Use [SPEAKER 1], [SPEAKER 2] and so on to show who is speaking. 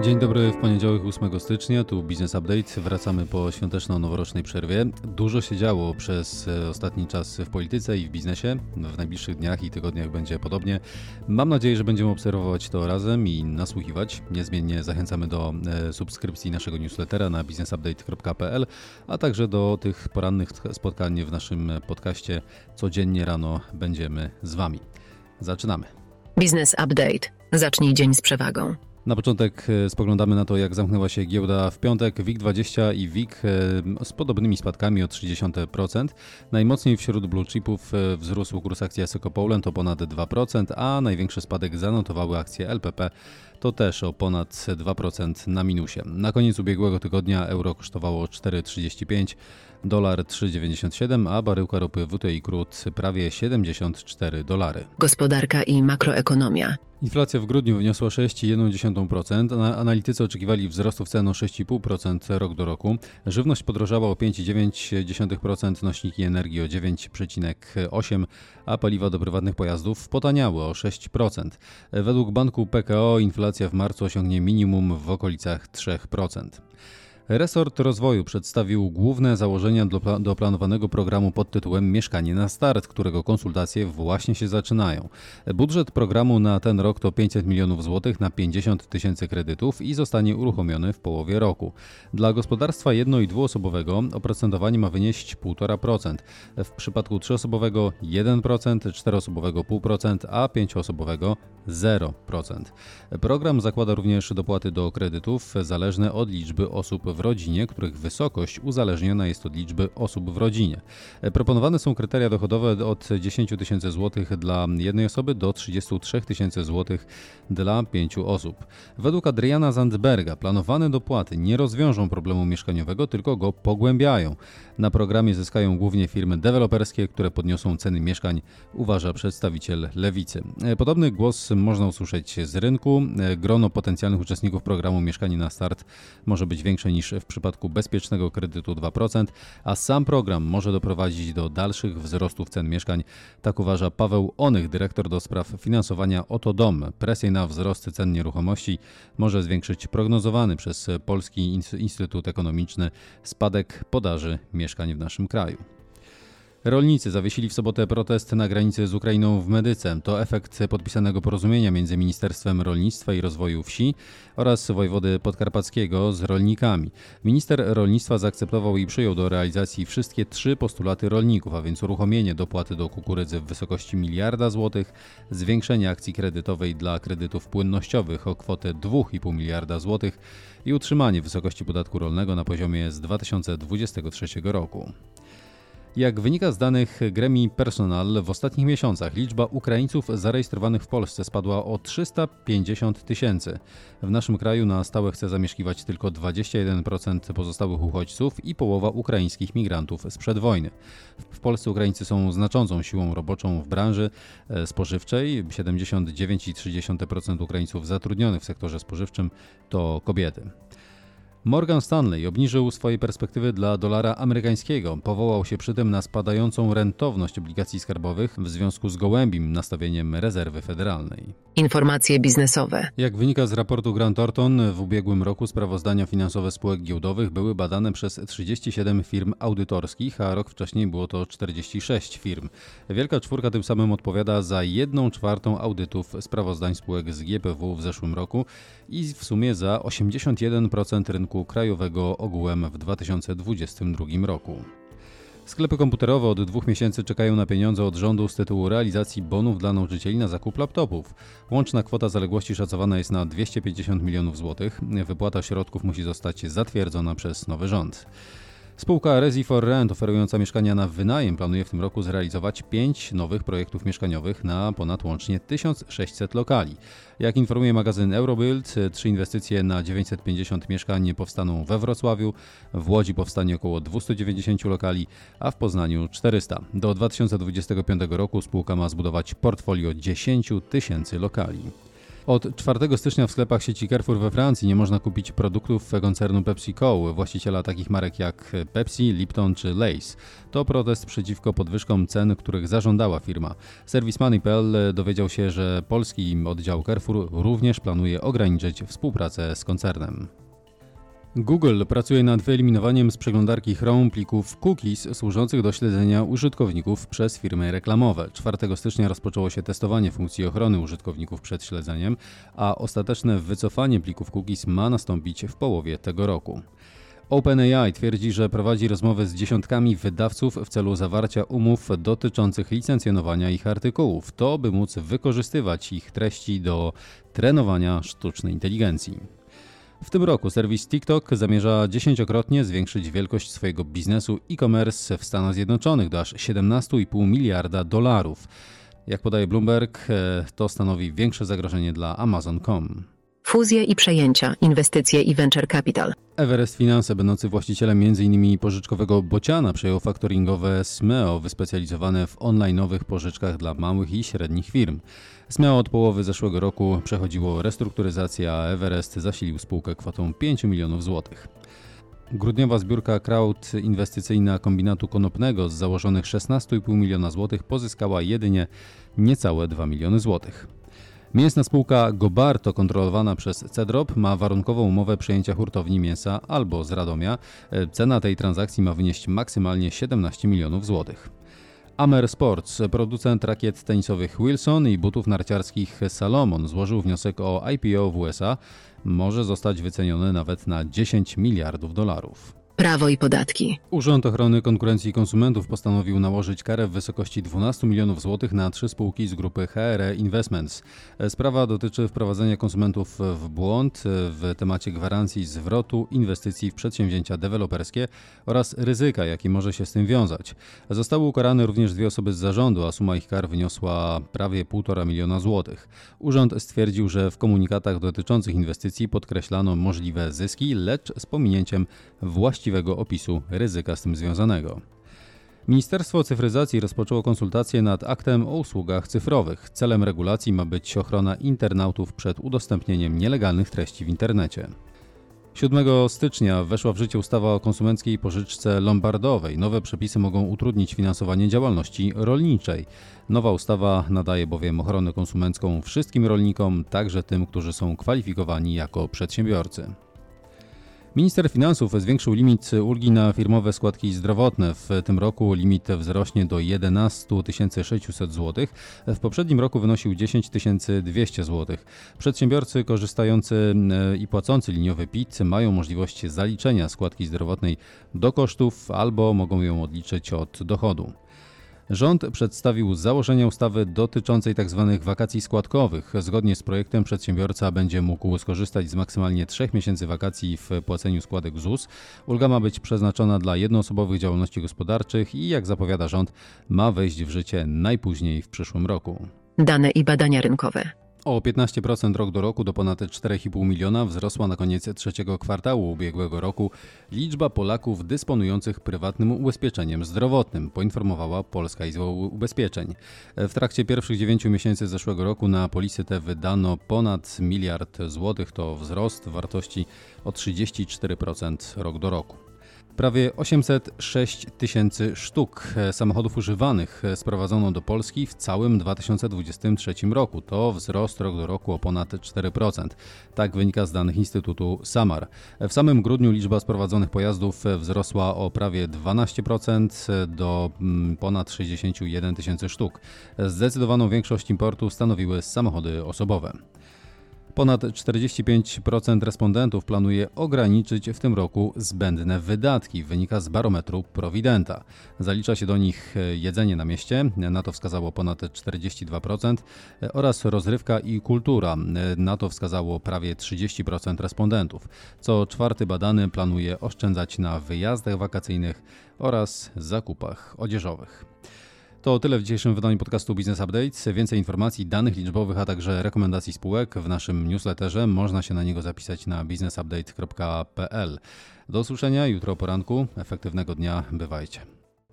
[SPEAKER 1] Dzień dobry w poniedziałek 8 stycznia, tu Business Update. Wracamy po świąteczno-noworocznej przerwie. Dużo się działo przez e, ostatni czas w polityce i w biznesie. W najbliższich dniach i tygodniach będzie podobnie. Mam nadzieję, że będziemy obserwować to razem i nasłuchiwać. Niezmiennie zachęcamy do e, subskrypcji naszego newslettera na businessupdate.pl, a także do tych porannych spotkań w naszym podcaście. Codziennie rano będziemy z Wami. Zaczynamy.
[SPEAKER 2] Business Update. Zacznij dzień z przewagą.
[SPEAKER 1] Na początek e, spoglądamy na to, jak zamknęła się giełda w piątek. WIG20 i WIG e, z podobnymi spadkami o 0,3%. Najmocniej wśród blue chipów e, wzrósł kurs akcji Asseco Poland o ponad 2%, a największy spadek zanotowały akcje LPP, to też o ponad 2% na minusie. Na koniec ubiegłego tygodnia euro kosztowało 4,35, dolar 3,97, a baryłka ropy WTI Crude prawie 74 dolary.
[SPEAKER 2] Gospodarka i makroekonomia.
[SPEAKER 1] Inflacja w grudniu wyniosła 6,1%, analitycy oczekiwali wzrostu cen o 6,5% rok do roku. Żywność podrożała o 5,9%, nośniki energii o 9,8%, a paliwa do prywatnych pojazdów potaniały o 6%. Według banku PKO inflacja w marcu osiągnie minimum w okolicach 3%. Resort Rozwoju przedstawił główne założenia do, do, planowanego programu pod tytułem Mieszkanie na start, którego konsultacje właśnie się zaczynają. Budżet programu na ten rok to 500 milionów złotych na 50 tysięcy kredytów i zostanie uruchomiony w połowie roku. Dla gospodarstwa jedno- i dwuosobowego oprocentowanie ma wynieść 1,5%, w przypadku trzyosobowego 1%, czteroosobowego 0,5%, a pięcioosobowego 0%. Program zakłada również dopłaty do kredytów zależne od liczby osób w rodzinie, których wysokość uzależniona jest od liczby osób w rodzinie. Proponowane są kryteria dochodowe od 10 tysięcy złotych dla jednej osoby do 33 tysięcy złotych dla pięciu osób. Według Adriana Zandberga planowane dopłaty nie rozwiążą problemu mieszkaniowego, tylko go pogłębiają. Na programie zyskają głównie firmy deweloperskie, które podniosą ceny mieszkań, uważa przedstawiciel Lewicy. Podobny głos można usłyszeć z rynku. Grono potencjalnych uczestników programu Mieszkanie na Start może być większe niż w przypadku bezpiecznego kredytu 2%, a sam program może doprowadzić do dalszych wzrostów cen mieszkań. Tak uważa Paweł Onych, dyrektor do spraw finansowania Oto Dom. Presję na wzrost cen nieruchomości może zwiększyć prognozowany przez Polski Instytut Ekonomiczny spadek podaży mieszkań w naszym kraju. Rolnicy zawiesili w sobotę protest na granicy z Ukrainą w Medyce. To efekt podpisanego porozumienia między Ministerstwem Rolnictwa i Rozwoju Wsi oraz wojewody podkarpackiego z rolnikami. Minister rolnictwa zaakceptował i przyjął do realizacji wszystkie trzy postulaty rolników, a więc uruchomienie dopłaty do kukurydzy w wysokości miliarda złotych, zwiększenie akcji kredytowej dla kredytów płynnościowych o kwotę 2,5 miliarda złotych i utrzymanie wysokości podatku rolnego na poziomie z 2023 roku. Jak wynika z danych Gremi Personal, w ostatnich miesiącach liczba Ukraińców zarejestrowanych w Polsce spadła o 350 tysięcy. W naszym kraju na stałe chce zamieszkiwać tylko 21% pozostałych uchodźców i połowa ukraińskich migrantów sprzed wojny. W Polsce Ukraińcy są znaczącą siłą roboczą w branży e, spożywczej. 79,3% Ukraińców zatrudnionych w sektorze spożywczym to kobiety. Morgan Stanley obniżył swoje perspektywy dla dolara amerykańskiego. Powołał się przy tym na spadającą rentowność obligacji skarbowych w związku z gołębim nastawieniem rezerwy federalnej.
[SPEAKER 2] Informacje biznesowe.
[SPEAKER 1] Jak wynika z raportu Grant Thornton, w ubiegłym roku sprawozdania finansowe spółek giełdowych były badane przez 37 firm audytorskich, a rok wcześniej było to 46 firm. Wielka Czwórka tym samym odpowiada za 1 czwartą audytów sprawozdań spółek z GPW w zeszłym roku i w sumie za 81% rynku krajowego ogółem w 2022 roku. Sklepy komputerowe od dwóch miesięcy czekają na pieniądze od rządu z tytułu realizacji bonów dla nauczycieli na zakup laptopów. Łączna kwota zaległości szacowana jest na 250 milionów złotych. Wypłata środków musi zostać zatwierdzona przez nowy rząd. Spółka Resi for Rent oferująca mieszkania na wynajem planuje w tym roku zrealizować 5 nowych projektów mieszkaniowych na ponad łącznie 1600 lokali. Jak informuje magazyn Eurobuild, trzy inwestycje na 950 mieszkań powstaną we Wrocławiu, w Łodzi powstanie około 290 lokali, a w Poznaniu 400. Do 2025 roku spółka ma zbudować portfolio 10 tysięcy lokali. Od 4 stycznia w sklepach sieci Carrefour we Francji nie można kupić produktów koncernu PepsiCo, właściciela takich marek jak Pepsi, Lipton czy Lay's. To protest przeciwko podwyżkom cen, których zażądała firma. Serwis Money.pl dowiedział się, że polski oddział Carrefour również planuje ograniczyć współpracę z koncernem. Google pracuje nad wyeliminowaniem z przeglądarki Chrome plików cookies służących do śledzenia użytkowników przez firmy reklamowe. 4 stycznia rozpoczęło się testowanie funkcji ochrony użytkowników przed śledzeniem, a ostateczne wycofanie plików cookies ma nastąpić w połowie tego roku. OpenAI twierdzi, że prowadzi rozmowy z dziesiątkami wydawców w celu zawarcia umów dotyczących licencjonowania ich artykułów, to by móc wykorzystywać ich treści do trenowania sztucznej inteligencji. W tym roku serwis TikTok zamierza dziesięciokrotnie zwiększyć wielkość swojego biznesu e-commerce w Stanach Zjednoczonych do aż 17,5 miliarda dolarów. Jak podaje Bloomberg, e, to stanowi większe zagrożenie dla Amazon.com.
[SPEAKER 2] Fuzje i przejęcia, inwestycje i venture capital.
[SPEAKER 1] Everest Finance, będący właścicielem m.in. pożyczkowego Bociana, przejął faktoringowe Smeo, wyspecjalizowane w online'owych pożyczkach dla małych i średnich firm. Smeo od połowy zeszłego roku przechodziło restrukturyzację, a Everest zasilił spółkę kwotą 5 milionów złotych. Grudniowa zbiórka crowd inwestycyjna kombinatu konopnego z założonych 16,5 miliona złotych pozyskała jedynie niecałe 2 miliony złotych. Mięsna spółka Gobarto, kontrolowana przez Cedrop, ma warunkową umowę przejęcia hurtowni mięsa albo z Radomia. Cena tej transakcji ma wynieść maksymalnie 17 milionów złotych. Amer Sports, producent rakiet tenisowych Wilson i butów narciarskich Salomon, złożył wniosek o IPO w USA. Może zostać wyceniony nawet na 10 miliardów dolarów.
[SPEAKER 2] Prawo i podatki.
[SPEAKER 1] Urząd Ochrony Konkurencji i Konsumentów postanowił nałożyć karę w wysokości 12 milionów złotych na trzy spółki z grupy HRE Investments. Sprawa dotyczy wprowadzenia konsumentów w błąd w temacie gwarancji zwrotu inwestycji w przedsięwzięcia deweloperskie oraz ryzyka, jaki może się z tym wiązać. Zostały ukarane również dwie osoby z zarządu, a suma ich kar wyniosła prawie 1,5 miliona złotych. Urząd stwierdził, że w komunikatach dotyczących inwestycji podkreślano możliwe zyski, lecz z pominięciem właściwego właściwego opisu ryzyka z tym związanego. Ministerstwo Cyfryzacji rozpoczęło konsultacje nad aktem o usługach cyfrowych. Celem regulacji ma być ochrona internautów przed udostępnieniem nielegalnych treści w internecie. 7 stycznia weszła w życie ustawa o konsumenckiej pożyczce lombardowej. Nowe przepisy mogą utrudnić finansowanie działalności rolniczej. Nowa ustawa nadaje bowiem ochronę konsumencką wszystkim rolnikom, także tym, którzy są kwalifikowani jako przedsiębiorcy. Minister Finansów zwiększył limit ulgi na firmowe składki zdrowotne. W tym roku limit wzrośnie do 11 600 zł. W poprzednim roku wynosił 10 200 zł. Przedsiębiorcy korzystający e, i płacący liniowy PIT mają możliwość zaliczenia składki zdrowotnej do kosztów albo mogą ją odliczyć od dochodu. Rząd przedstawił założenia ustawy dotyczącej tzw. Tak wakacji składkowych. Zgodnie z projektem przedsiębiorca będzie mógł skorzystać z maksymalnie trzech miesięcy wakacji w płaceniu składek ZUS. Ulga ma być przeznaczona dla jednoosobowych działalności gospodarczych i jak zapowiada rząd, ma wejść w życie najpóźniej w przyszłym roku.
[SPEAKER 2] Dane i badania rynkowe.
[SPEAKER 1] O 15% rok do roku do ponad 4,5 miliona wzrosła na koniec trzeciego kwartału ubiegłego roku liczba Polaków dysponujących prywatnym ubezpieczeniem zdrowotnym, poinformowała Polska Izba Ubezpieczeń. W trakcie pierwszych 9 miesięcy zeszłego roku na polisy te wydano ponad miliard złotych, to wzrost wartości o 34% rok do roku. Prawie 806 tysięcy sztuk samochodów używanych sprowadzono do Polski w całym 2023 roku. To wzrost rok do roku o ponad 4%. Tak wynika z danych Instytutu Samar. W samym grudniu liczba sprowadzonych pojazdów wzrosła o prawie 12% do mm, ponad 61 tysięcy sztuk. Zdecydowaną większość importu stanowiły samochody osobowe. Ponad 45% respondentów planuje ograniczyć w tym roku zbędne wydatki, wynika z barometru Providenta. Zalicza się do nich jedzenie na mieście, na to wskazało ponad 42%, oraz rozrywka i kultura, na to wskazało prawie 30% respondentów. Co czwarty badany planuje oszczędzać na wyjazdach wakacyjnych oraz zakupach odzieżowych. To tyle w dzisiejszym wydaniu podcastu Business Updates. Więcej informacji, danych liczbowych, a także rekomendacji spółek w naszym newsletterze. Można się na niego zapisać na businessupdate.pl. Do usłyszenia jutro o poranku. Efektywnego dnia. Bywajcie.